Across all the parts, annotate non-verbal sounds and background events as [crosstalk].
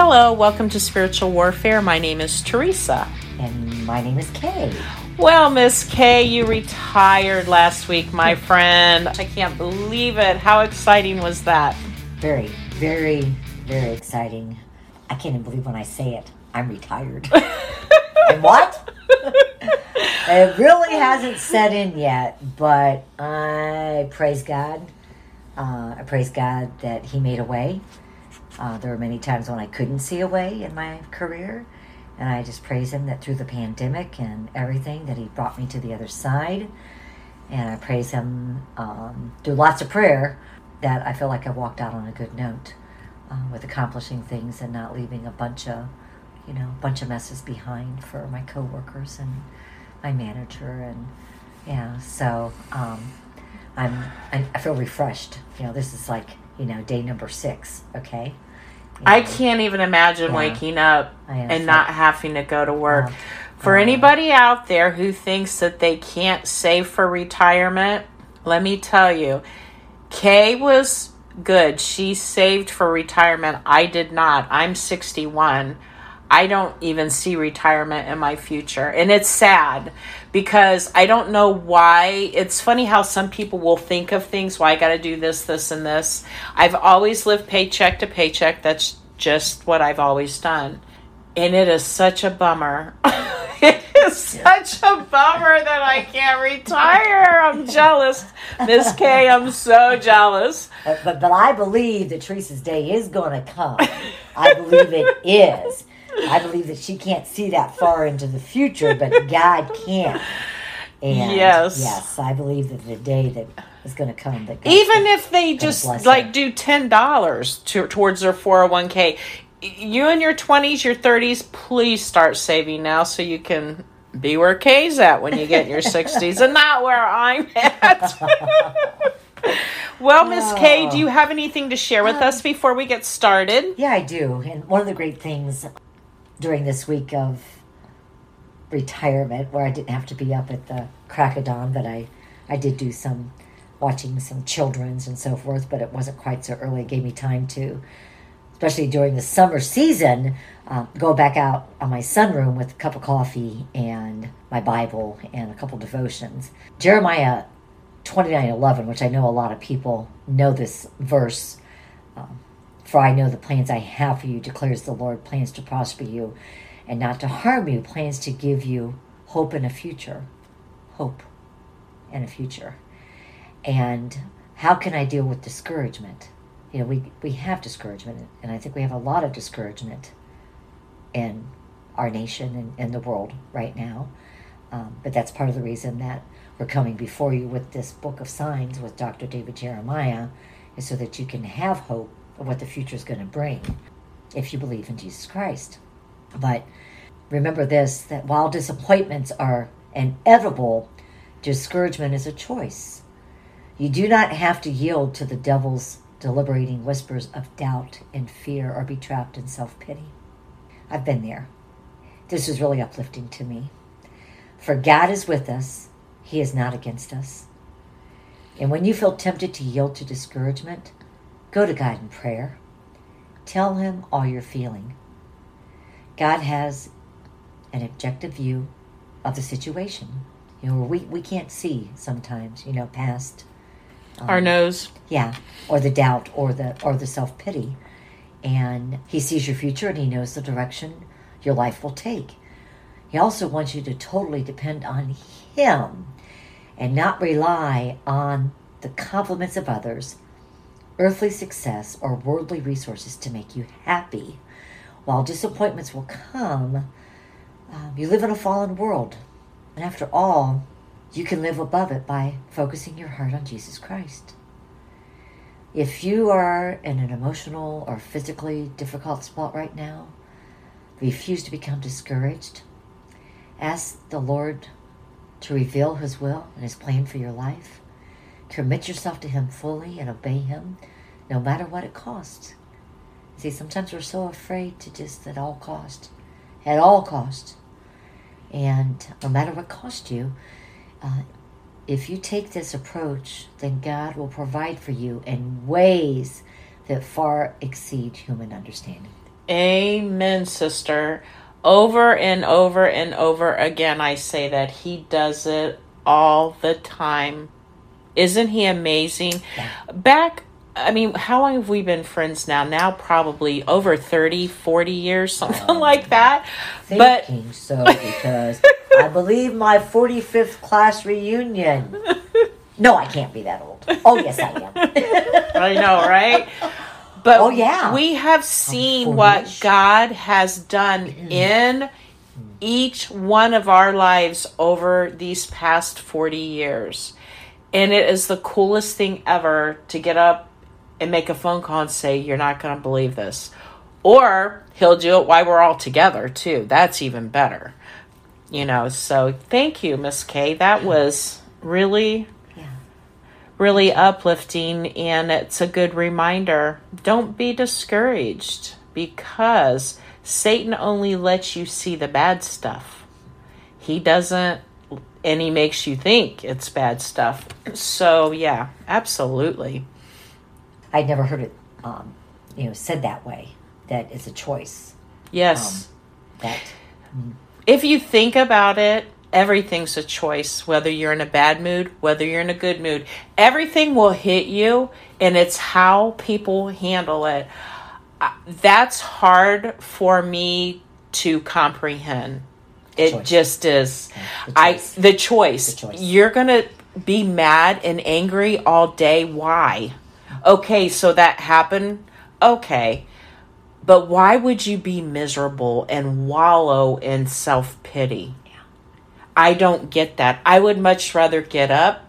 Hello, welcome to Spiritual Warfare. My name is Teresa. And my name is Kay. Well, Miss Kay, you retired last week, my friend. I can't believe it. How exciting was that? Very, very, very exciting. I can't even believe when I say it. I'm retired. [laughs] and what? it really hasn't set in yet, but I praise God. Uh, I praise God that He made a way. Uh, there were many times when I couldn't see a way in my career, and I just praise Him that through the pandemic and everything, that He brought me to the other side. And I praise Him um, through lots of prayer that I feel like I walked out on a good note uh, with accomplishing things and not leaving a bunch of, you know, a bunch of messes behind for my coworkers and my manager and yeah. So um, I'm I, I feel refreshed. You know, this is like you know day number six. Okay. You I can't even imagine Yeah. waking up and so- not having to go to work. Um, For uh, anybody out there who thinks that they can't save for retirement, let me tell you, Kay was good. She saved for retirement. I did not. I'm 61. I don't even see retirement in my future. And it's sad because I don't know why. It's funny how some people will think of things, why I got to do this, this, and this. I've always lived paycheck to paycheck. That's just what I've always done. And it is such a bummer. [laughs] it is such a bummer that I can't retire. I'm jealous. Miss Kay, I'm so jealous. But, but but I believe that Teresa's day is going to come. I believe it is. I believe that she can't see that far into the future, but God can. And Yes. yes, I believe that the day that is going to come. That Even if they just like do ten dollars to, towards their four hundred one k, you in your twenties, your thirties, please start saving now so you can be where Kay's at when you get in your sixties, and not where I'm [laughs] at. well, Miss Kay, do you have anything to share with uh, us before we get started? Yeah, I do. And one of the great things during this week of retirement, where I didn't have to be up at the crack of dawn, but I, I did do some watching some children's and so forth, but it wasn't quite so early. It gave me time to, especially during the summer season, uh, go back out on my sunroom with a cup of coffee and my Bible and a couple devotions. Jeremiah 29 11, which I know a lot of people know this verse. Um, for I know the plans I have for you, declares the Lord plans to prosper you and not to harm you, plans to give you hope and a future. Hope and a future. And how can I deal with discouragement? You know, we, we have discouragement, and I think we have a lot of discouragement in our nation and in the world right now. Um, but that's part of the reason that we're coming before you with this book of signs with Dr. David Jeremiah, is so that you can have hope what the future is going to bring if you believe in Jesus Christ. But remember this that while disappointments are inevitable, discouragement is a choice. You do not have to yield to the devil's deliberating whispers of doubt and fear or be trapped in self pity. I've been there. This is really uplifting to me. For God is with us, He is not against us. And when you feel tempted to yield to discouragement, go to God in prayer. Tell Him all you're feeling. God has an objective view of the situation. You know, we, we can't see sometimes, you know, past Our um, nose. yeah, or the doubt or the or the self-pity. And he sees your future and he knows the direction your life will take. He also wants you to totally depend on him and not rely on the compliments of others, earthly success, or worldly resources to make you happy. While disappointments will come, um, you live in a fallen world. And after all, you can live above it by focusing your heart on Jesus Christ. If you are in an emotional or physically difficult spot right now, refuse to become discouraged. Ask the Lord to reveal His will and His plan for your life. Commit yourself to Him fully and obey Him, no matter what it costs. See, sometimes we're so afraid to just at all cost, at all cost, and no matter what cost you, uh, if you take this approach, then God will provide for you in ways that far exceed human understanding. Amen, sister. Over and over and over again, I say that he does it all the time. Isn't he amazing? Back, I mean, how long have we been friends now? Now, probably over 30, 40 years, oh, something like that. But Thinking so because I believe my 45th class reunion. [laughs] No, I can't be that old. Oh, yes, I am. [laughs] I know, right? But Oh, yeah. we have seen what God has done mm-hmm. in mm-hmm. each one of our lives over these past 40 years. And it is the coolest thing ever to get up and make a phone call and say, You're not going to believe this. Or he'll do it while we're all together, too. That's even better. You know, so thank you, Miss Kay. That was really Yeah. really uplifting and it's a good reminder. Don't be discouraged because Satan only lets you see the bad stuff. He doesn't and he makes you think it's bad stuff. So, yeah, absolutely. I'd never heard it, um, you know, said that way. That it's a choice. Yes. That if you think about it, everything's a choice. Whether you're in a bad mood, whether you're in a good mood, everything will hit you, and it's how people handle it. Uh, That's hard for me to comprehend. It Choice. just is. the I choice. the choice. The choice. You're gonna be mad and angry all day. Why? Okay, so that happened. Okay. But why would you be miserable and wallow in self pity? I don't get that. I would much rather get up,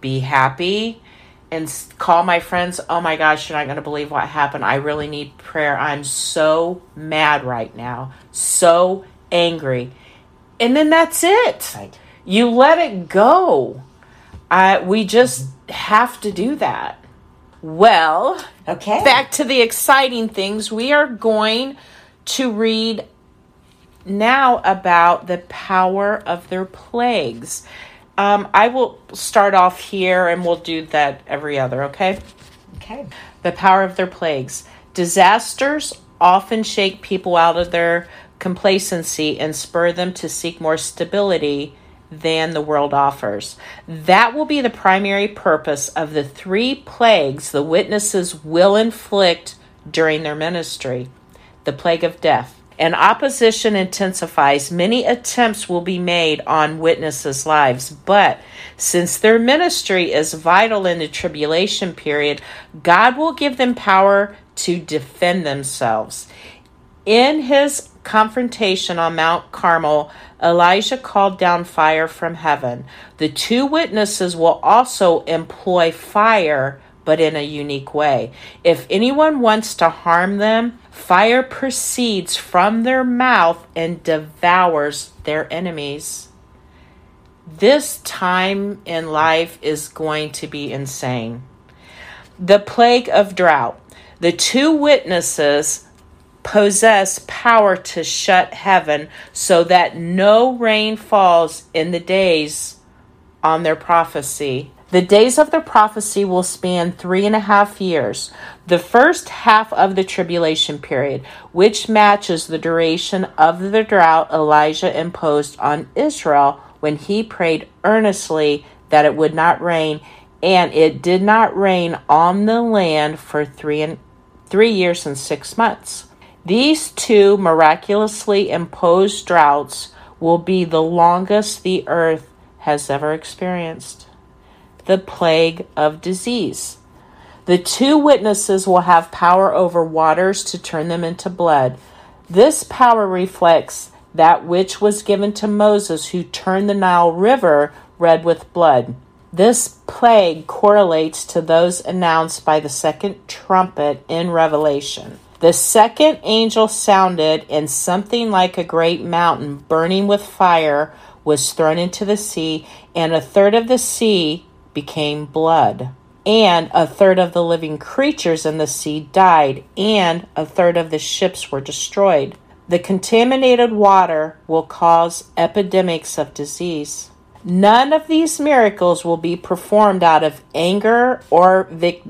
be happy, and call my friends. Oh my gosh, you're not going to believe what happened. I really need prayer. I'm so mad right now, so angry. And then that's it. right. You let it go. I, we just have to do that. Well, Okay. back to the exciting things. We are going to read now about the power of their plagues. Um, I will start off here and we'll do that every other, okay? Okay. the power of their plagues. Disasters often shake people out of their complacency and spur them to seek more stability than the world offers. That will be the primary purpose of the three plagues the witnesses will inflict during their ministry the plague of death. And opposition intensifies. Many attempts will be made on witnesses' lives, but since their ministry is vital in the tribulation period, God will give them power to defend themselves. In his confrontation on Mount Carmel, Elijah called down fire from heaven. The two witnesses will also employ fire, but in a unique way. If anyone wants to harm them, fire proceeds from their mouth and devours their enemies. This time in life is going to be insane. The plague of drought. The two witnesses possess power to shut heaven so that no rain falls in the days on their prophecy. The days of their prophecy will span three and a half years. The first half of the tribulation period, which matches the duration of the drought Elijah imposed on Israel when he prayed earnestly that it would not rain, and it did not rain on the land for three and three years and six months. These two miraculously imposed droughts will be the longest the earth has ever experienced. The plague of disease. The two witnesses will have power over waters to turn them into blood. This power reflects that which was given to Moses, who turned the Nile River red with blood. This plague correlates to those announced by the second trumpet in Revelation. The second angel sounded, and something like a great mountain burning with fire was thrown into the sea, and a third of the sea became blood. And a third of the living creatures in the sea died, and a third of the ships were destroyed. The contaminated water will cause epidemics of disease. None of these miracles will be performed out of anger or vic-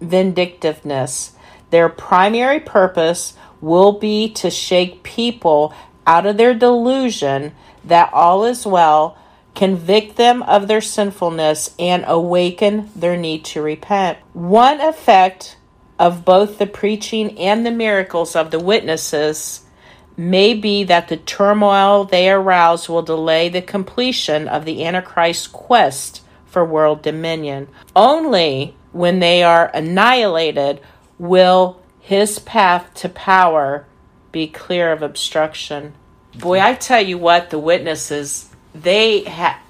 vindictiveness. Their primary purpose will be to shake people out of their delusion that all is well, convict them of their sinfulness, and awaken their need to repent. One effect of both the preaching and the miracles of the witnesses may be that the turmoil they arouse will delay the completion of the Antichrist's quest for world dominion. Only when they are annihilated will his path to power be clear of obstruction. Boy, I tell you what, the witnesses, they ha-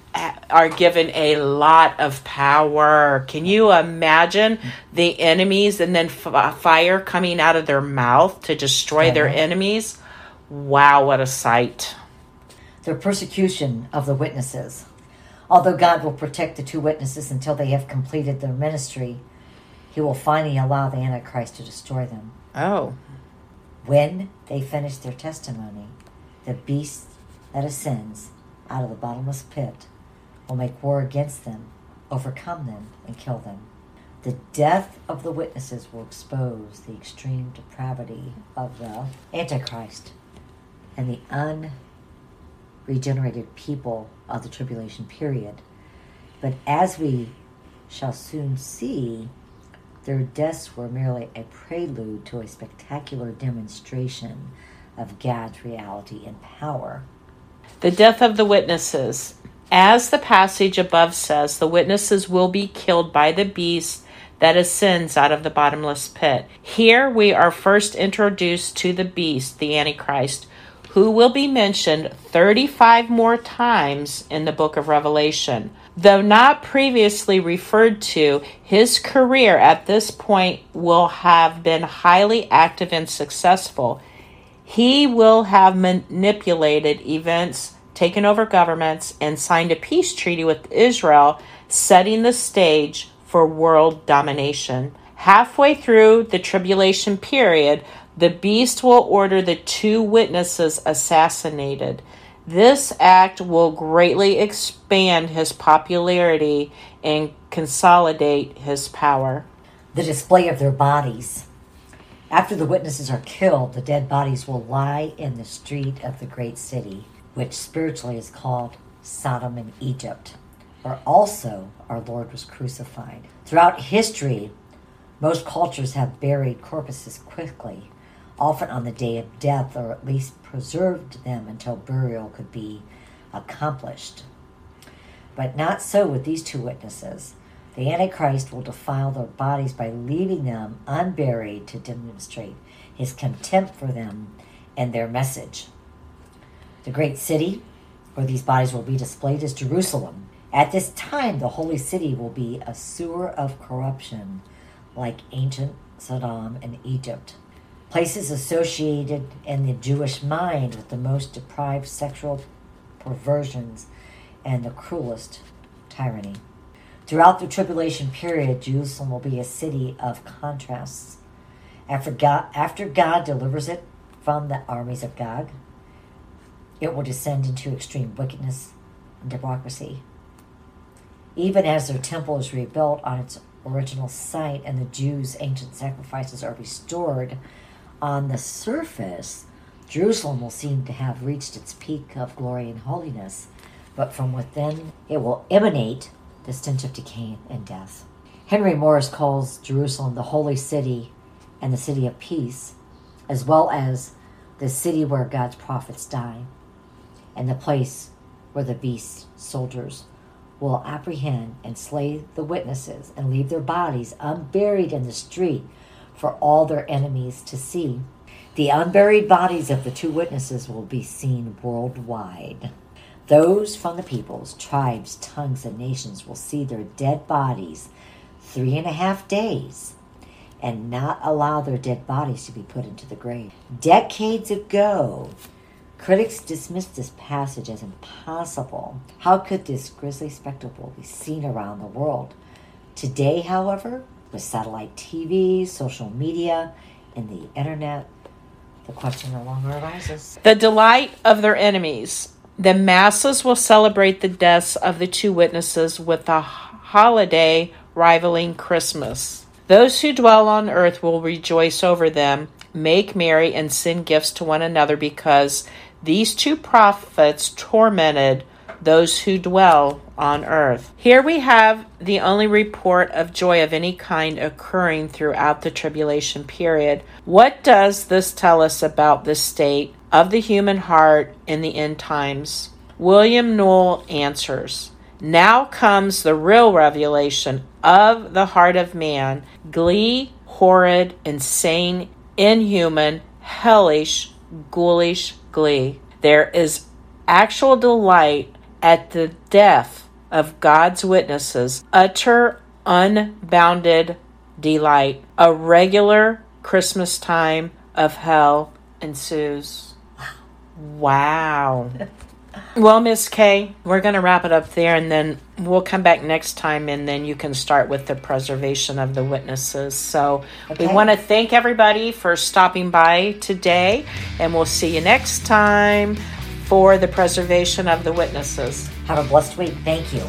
are given a lot of power. Can you imagine the enemies and then f- uh, fire coming out of their mouth to destroy their enemies? Wow, what a sight. The persecution of the witnesses. Although God will protect the two witnesses until they have completed their ministry, he will finally allow the Antichrist to destroy them. Oh. When they finish their testimony, the beast that ascends out of the bottomless pit will make war against them, overcome them, and kill them. The death of the witnesses will expose the extreme depravity of the Antichrist and the unregenerated people of the tribulation period. But as we shall soon see, their deaths were merely a prelude to a spectacular demonstration of God's reality and power. The death of the witnesses. As the passage above says, the witnesses will be killed by the beast that ascends out of the bottomless pit. Here we are first introduced to the beast, the Antichrist, who will be mentioned 35 more times in the book of Revelation. Though not previously referred to, his career at this point will have been highly active and successful. He will have manipulated events, taken over governments, and signed a peace treaty with Israel, setting the stage for world domination. Halfway through the tribulation period, the beast will order the two witnesses assassinated. This act will greatly expand his popularity and consolidate his power. The display of their bodies. After the witnesses are killed, the dead bodies will lie in the street of the great city, which spiritually is called Sodom and Egypt, where also our Lord was crucified. Throughout history, most cultures have buried corpses quickly, often on the day of death, or at least preserved them until burial could be accomplished. But not so with these two witnesses. The Antichrist will defile their bodies by leaving them unburied to demonstrate his contempt for them and their message. The great city where these bodies will be displayed is Jerusalem. At this time, the holy city will be a sewer of corruption like ancient Sodom and Egypt. Places associated in the Jewish mind with the most depraved sexual perversions and the cruelest tyranny. Throughout the tribulation period, Jerusalem will be a city of contrasts. After God, after God delivers it from the armies of Gog, it will descend into extreme wickedness and democracy. Even as their temple is rebuilt on its original site and the Jews' ancient sacrifices are restored, on the surface, Jerusalem will seem to have reached its peak of glory and holiness, but from within it will emanate the stench of decay and death. Henry Morris calls Jerusalem the holy city and the city of peace, as well as the city where God's prophets die, and the place where the beast soldiers will apprehend and slay the witnesses and leave their bodies unburied in the street for all their enemies to see. The unburied bodies of the two witnesses will be seen worldwide. Those from the peoples, tribes, tongues, and nations will see their dead bodies three and a half days and not allow their dead bodies to be put into the grave. Decades ago, critics dismissed this passage as impossible. How could this grisly spectacle be seen around the world? Today, however, with satellite TV, social media, and the internet, the question no longer arises. The delight of their enemies. The masses will celebrate the deaths of the two witnesses with a holiday rivaling Christmas. Those who dwell on earth will rejoice over them. make merry and send gifts to one another because these two prophets tormented those who dwell on earth. Here we have the only report of joy of any kind occurring throughout the tribulation period. What does this tell us about the state of the human heart in the end times? William Newell answers Now comes the real revelation of the heart of man glee, horrid, insane, inhuman, hellish, ghoulish glee. There is actual delight at the death of God's witnesses, utter, unbounded delight. A regular Christmas time of hell ensues. Wow. [laughs] Well, Miss Kay, we're going to wrap it up there and then we'll come back next time and then you can start with the preservation of the witnesses. So Okay. we want to thank everybody for stopping by today and we'll see you next time for the preservation of the witnesses. Have a blessed week. Thank you.